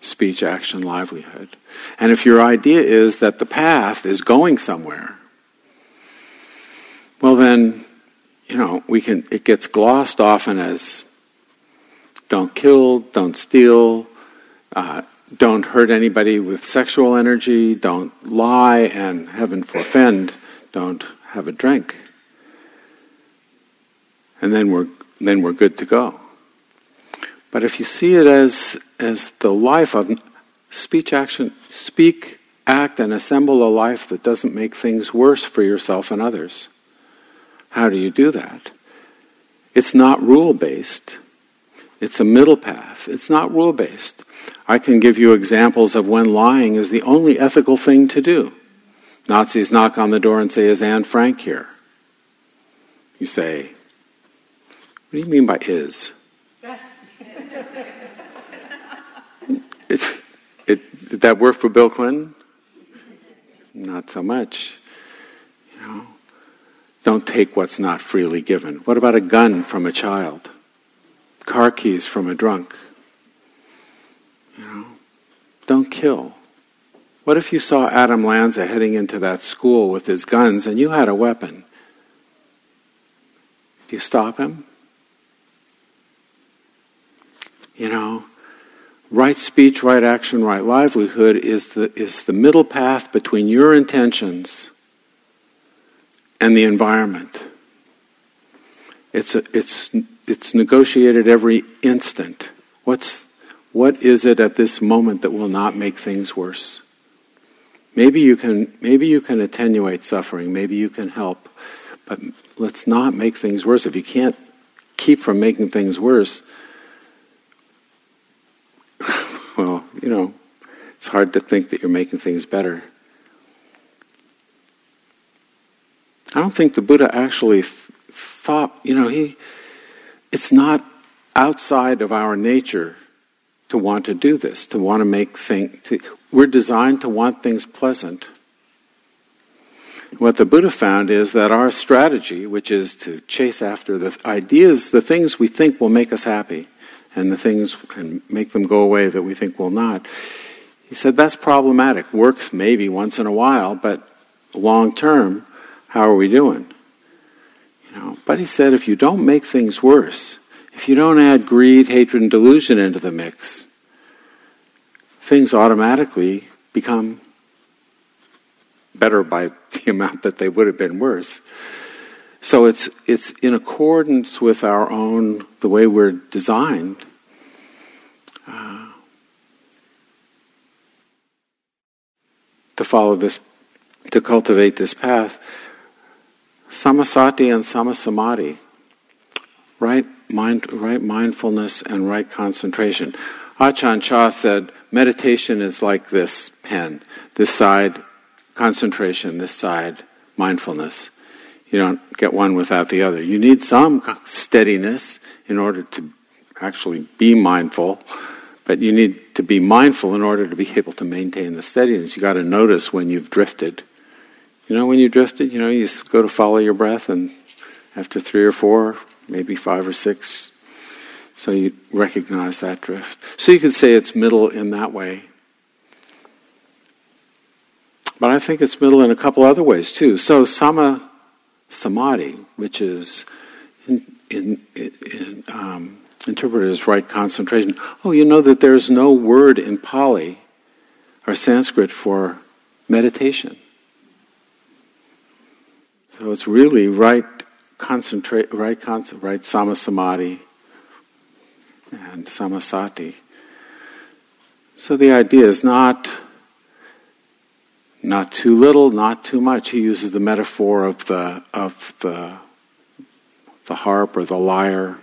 Speech, action, livelihood. And if your idea is that the path is going somewhere, well then, you know, we can, it gets glossed often as don't kill, don't steal, uh, don't hurt anybody with sexual energy, don't lie, and heaven forfend, don't have a drink. And then we're, then we're good to go. But if you see it as, as the life of speech, action, speak, act, and assemble a life that doesn't make things worse for yourself and others, how do you do that? It's not rule based. It's a middle path. It's not rule based. I can give you examples of when lying is the only ethical thing to do. Nazis knock on the door and say, Is Anne Frank here? You say, What do you mean by is? it, it, did that work for Bill Clinton? Not so much. You know, don't take what's not freely given. What about a gun from a child? Car keys from a drunk. You know, don't kill. What if you saw Adam Lanza heading into that school with his guns and you had a weapon? Do you stop him? You know, right speech, right action, right livelihood is the, is the middle path between your intentions and the environment. It's, a, it's it's negotiated every instant. What's, what is it at this moment that will not make things worse? Maybe you can, maybe you can attenuate suffering, maybe you can help, but let's not make things worse. If you can't keep from making things worse, well, you know, it's hard to think that you're making things better. I don't think the Buddha actually thought, you know, he it's not outside of our nature to want to do this, to want to make things. To, we're designed to want things pleasant. What the Buddha found is that our strategy, which is to chase after the ideas, the things we think will make us happy, and the things and make them go away that we think will not, he said that's problematic. Works maybe once in a while, but long term, how are we doing? Know, but he said if you don't make things worse, if you don't add greed, hatred, and delusion into the mix, things automatically become better by the amount that they would have been worse. So it's it's in accordance with our own the way we're designed. Uh, to follow this, to cultivate this path, Samasati and samasamadhi, right, mind, right mindfulness and right concentration. Ajahn Chah said, meditation is like this pen. This side concentration, this side mindfulness. You don't get one without the other. You need some steadiness in order to actually be mindful, but you need to be mindful in order to be able to maintain the steadiness. You got to notice when you've drifted. You know, when you drifted, you know, you go to follow your breath, and after three or four, maybe five or six, so you recognize that drift. So you could say it's middle in that way. But I think it's middle in a couple other ways too. So sama samadhi, which is in, in, in, um, interpreted as right concentration. Oh, you know that there's no word in Pali or Sanskrit for meditation. So it's really right concentrate, right, right sama samadhi and samasati. So the idea is not not too little, not too much. He uses the metaphor of the of the the harp or the lyre,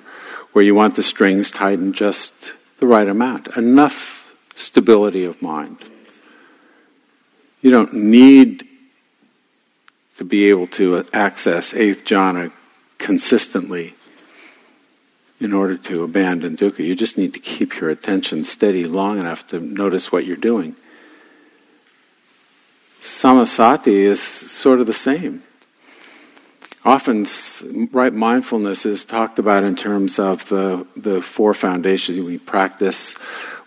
where you want the strings tightened just the right amount, enough stability of mind. You don't need to be able to access eighth jhana consistently in order to abandon dukkha. You just need to keep your attention steady long enough to notice what you're doing. Samasati is sort of the same. Often, right mindfulness is talked about in terms of the, the four foundations. We practice,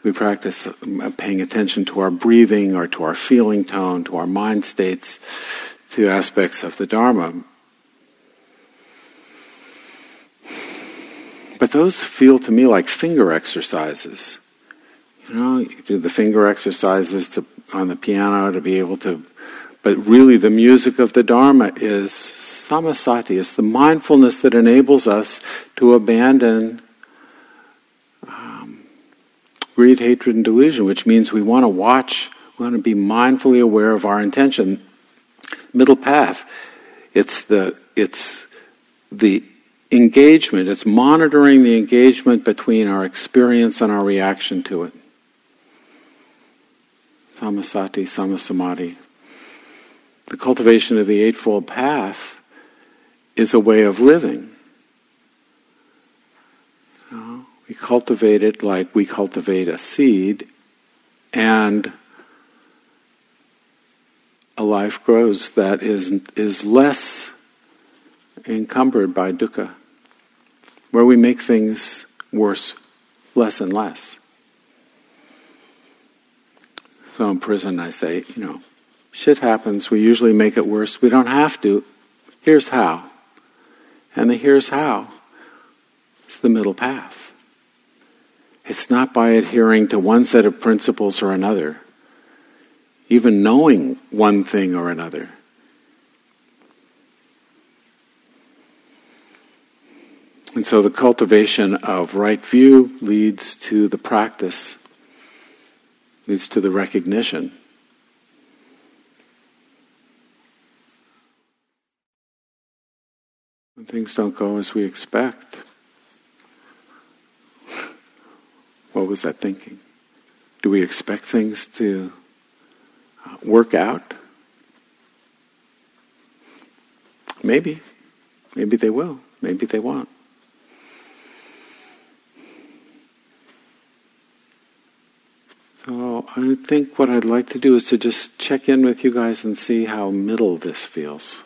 we practice uh, paying attention to our breathing or to our feeling tone, to our mind states, to aspects of the Dharma. But those feel to me like finger exercises. You know, you do the finger exercises to, on the piano to be able to, but really the music of the Dharma is samasati. It's the mindfulness that enables us to abandon um, greed, hatred, and delusion, which means we want to watch, we want to be mindfully aware of our intention. Middle path. It's the, it's the engagement, it's monitoring the engagement between our experience and our reaction to it. Samasati, samasamadhi. The cultivation of the Eightfold Path is a way of living. We cultivate it like we cultivate a seed, and a life grows that is, is less encumbered by dukkha where we make things worse less and less. So in prison, I say, you know, shit happens. We usually make it worse. We don't have to. Here's how. And the here's how is the middle path. It's not by adhering to one set of principles or another, even knowing one thing or another. And so the cultivation of right view leads to the practice, leads to the recognition. When things don't go as we expect, what was that thinking? Do we expect things to work out? Maybe. Maybe they will. Maybe they won't. So I think what I'd like to do is to just check in with you guys and see how middle this feels.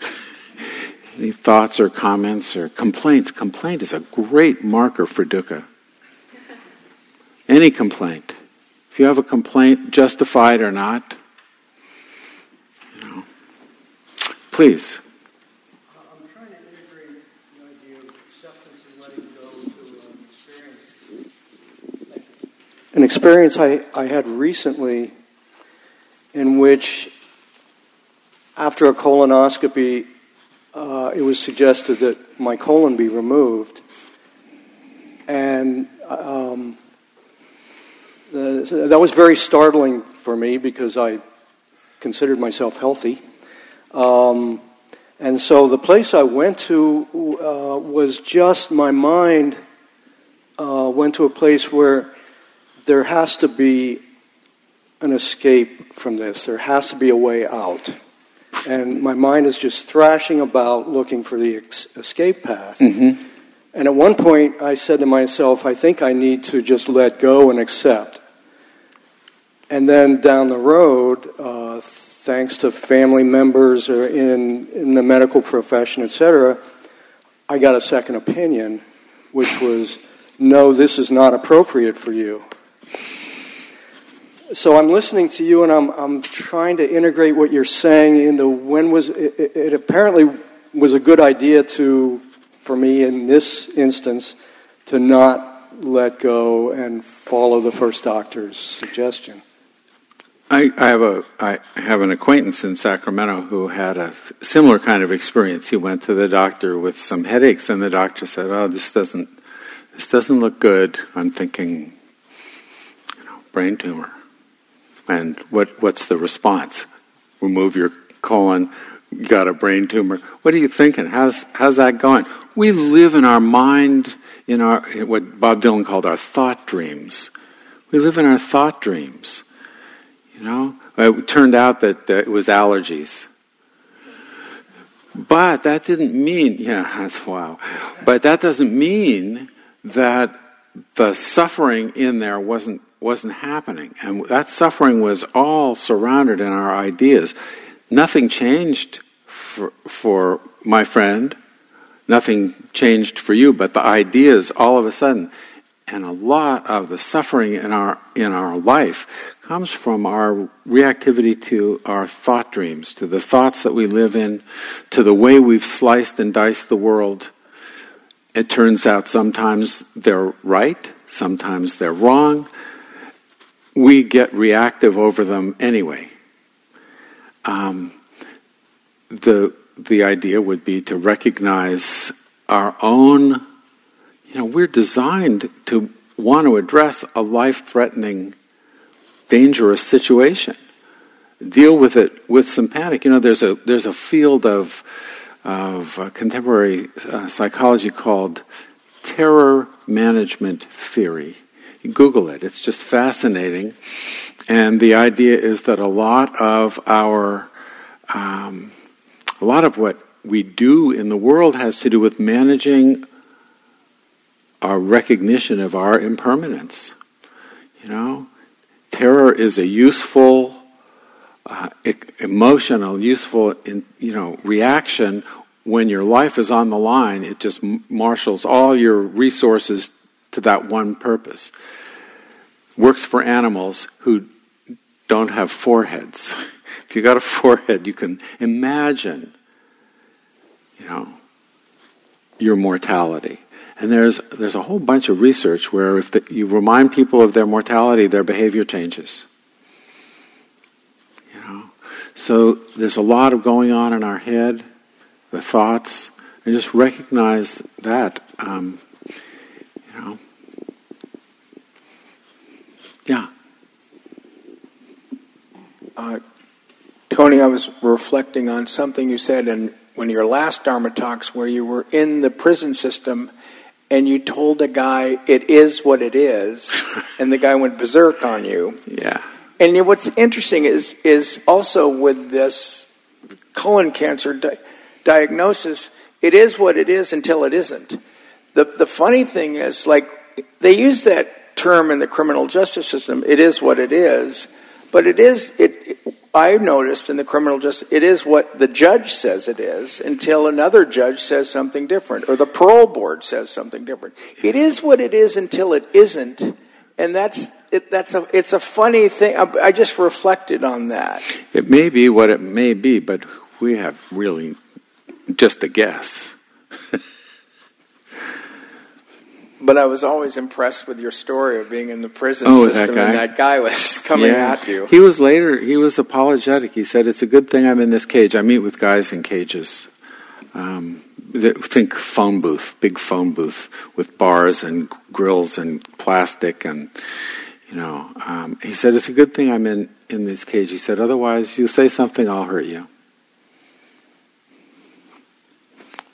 Any thoughts or comments or complaints? Complaint is a great marker for dukkha. Any complaint. If you have a complaint, justified or not, you know, please. I'm trying to integrate you know the acceptance and letting go to an experience an experience I, I had recently in which, after a colonoscopy, uh, it was suggested that my colon be removed. And um, the, that was very startling for me because I considered myself healthy. Um, and so the place I went to uh, was just my mind uh, went to a place where there has to be an escape from this. There has to be a way out. And my mind is just thrashing about looking for the ex- escape path. Mm-hmm. And at one point, I said to myself, I think I need to just let go and accept. And then down the road, uh, thanks to family members or in, in the medical profession, et cetera, I got a second opinion, which was, no, this is not appropriate for you. So I'm listening to you and I'm, I'm trying to integrate what you're saying into when was it, it, it apparently was a good idea to, for me in this instance, to not let go and follow the first doctor's suggestion. I, I have a I have an acquaintance in Sacramento who had a similar kind of experience. He went to the doctor with some headaches, and the doctor said, "Oh, this doesn't this doesn't look good." I'm thinking, you know, brain tumor. And what what's the response? Remove your colon. You got a brain tumor. What are you thinking? How's how's that going? We live in our mind, in our what Bob Dylan called our thought dreams. We live in our thought dreams. You know, it turned out that uh, it was allergies. But that didn't mean, yeah, that's wow. But that doesn't mean that the suffering in there wasn't wasn't happening, and that suffering was all surrounded in our ideas. Nothing changed for, for my friend. Nothing changed for you, but the ideas all of a sudden, and a lot of the suffering in our in our life comes from our reactivity to our thought dreams, to the thoughts that we live in, to the way we've sliced and diced the world. It turns out sometimes they're right, sometimes they're wrong. We get reactive over them anyway. Um, the the idea would be to recognize our own. You know, we're designed to want to address a life-threatening dangerous situation. Deal with it with some panic. You know, there's a there's a field of of uh, contemporary uh, psychology called terror management theory. Google it; it's just fascinating. And the idea is that a lot of our um, a lot of what we do in the world has to do with managing our recognition of our impermanence. You know, terror is a useful, uh, emotional, useful, in, you know, reaction when your life is on the line. It just marshals all your resources to that one purpose. Works for animals who don't have foreheads. if you got a forehead, you can imagine, you know, your mortality. And there's, there's a whole bunch of research where if the, you remind people of their mortality, their behavior changes. You know? So there's a lot of going on in our head, the thoughts, and just recognize that. Um, you know. Yeah. Uh, Tony, I was reflecting on something you said in one of your last Dharma talks where you were in the prison system and you told a guy it is what it is, and the guy went berserk on you. Yeah. And what's interesting is is also with this colon cancer di- diagnosis, it is what it is until it isn't. The the funny thing is, like they use that term in the criminal justice system. It is what it is, but it is it I noticed in the criminal justice, it is what the judge says it is until another judge says something different, or the parole board says something different. It is what it is until it isn't, and that's it, that's a it's a funny thing. I, I just reflected on that. It may be what it may be, but we have really just a guess. But I was always impressed with your story of being in the prison Oh, system guy? and that guy was coming yeah. at you. He was later, he was apologetic. He said, It's a good thing I'm in this cage. I meet with guys in cages. Um, that think phone booth, big phone booth with bars and grills and plastic and, you know. Um, he said, It's a good thing I'm in, in this cage. He said, Otherwise, you say something, I'll hurt you.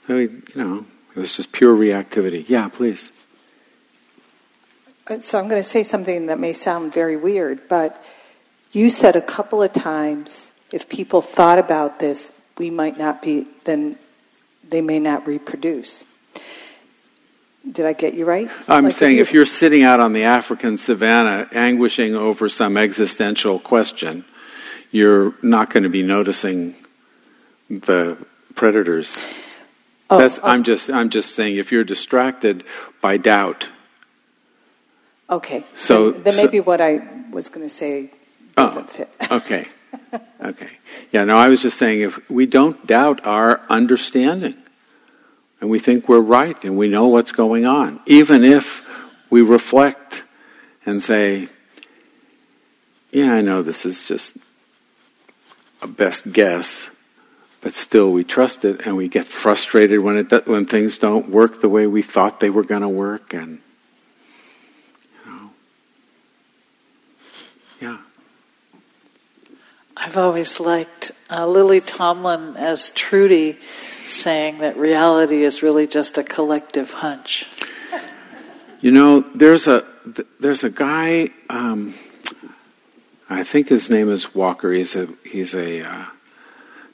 So, he, you know, it was just pure reactivity. Yeah, please. So I'm going to say something that may sound very weird, but You said a couple of times if people thought about this, we might not be, then they may not reproduce. Did I get you right? I'm Like saying you- if you're sitting out on the African savannah anguishing over some existential question, you're not going to be noticing the predators. Oh, oh, I'm just I'm just saying if you're distracted by doubt. Okay. so- then, then so- maybe what I was going to say Oh, doesn't fit. Okay. Okay. Yeah, no, I was just saying if we don't doubt our understanding and we think we're right and we know what's going on, even if we reflect and say, yeah, I know this is just a best guess, but still we trust it and we get frustrated when it do, when things don't work the way we thought they were going to work and you know yeah I've always liked uh, Lily Tomlin as Trudy saying that reality is really just a collective hunch. You know, there's a there's a guy. Um, I think his name is Walker. He's a he's a uh,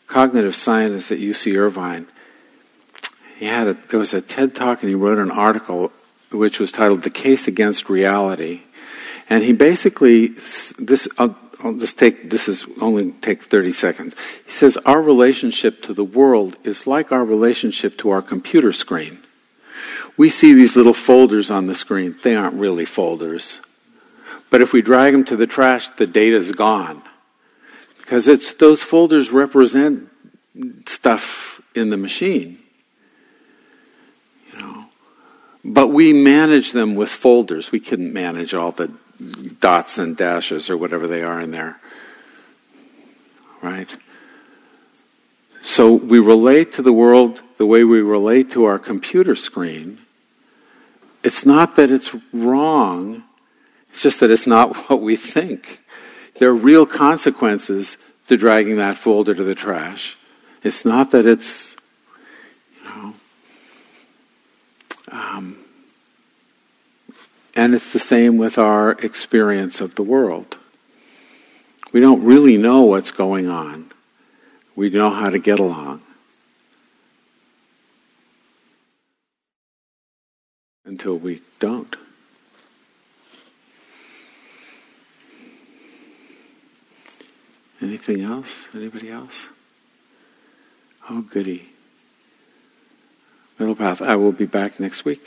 cognitive scientist at UC Irvine. He had a, there was a TED talk, and he wrote an article which was titled "The Case Against Reality," and he basically this. I'll, I'll just take this is only take 30 seconds. He says our relationship to the world is like our relationship to our computer screen. We see these little folders on the screen. They aren't really folders. But if we drag them to the trash, the data's gone. Because it's those folders represent stuff in the machine. You know. But we manage them with folders. We couldn't manage all the dots and dashes or whatever they are in there. Right? So we relate to the world the way we relate to our computer screen. It's not that it's wrong, it's just that it's not what we think. There are real consequences to dragging that folder to the trash. It's not that it's, you know, um, and it's the same with our experience of the world. We don't really know what's going on. We know how to get along. Until we don't. Anything else? Anybody else? Oh, goody. Middle path. I will be back next week.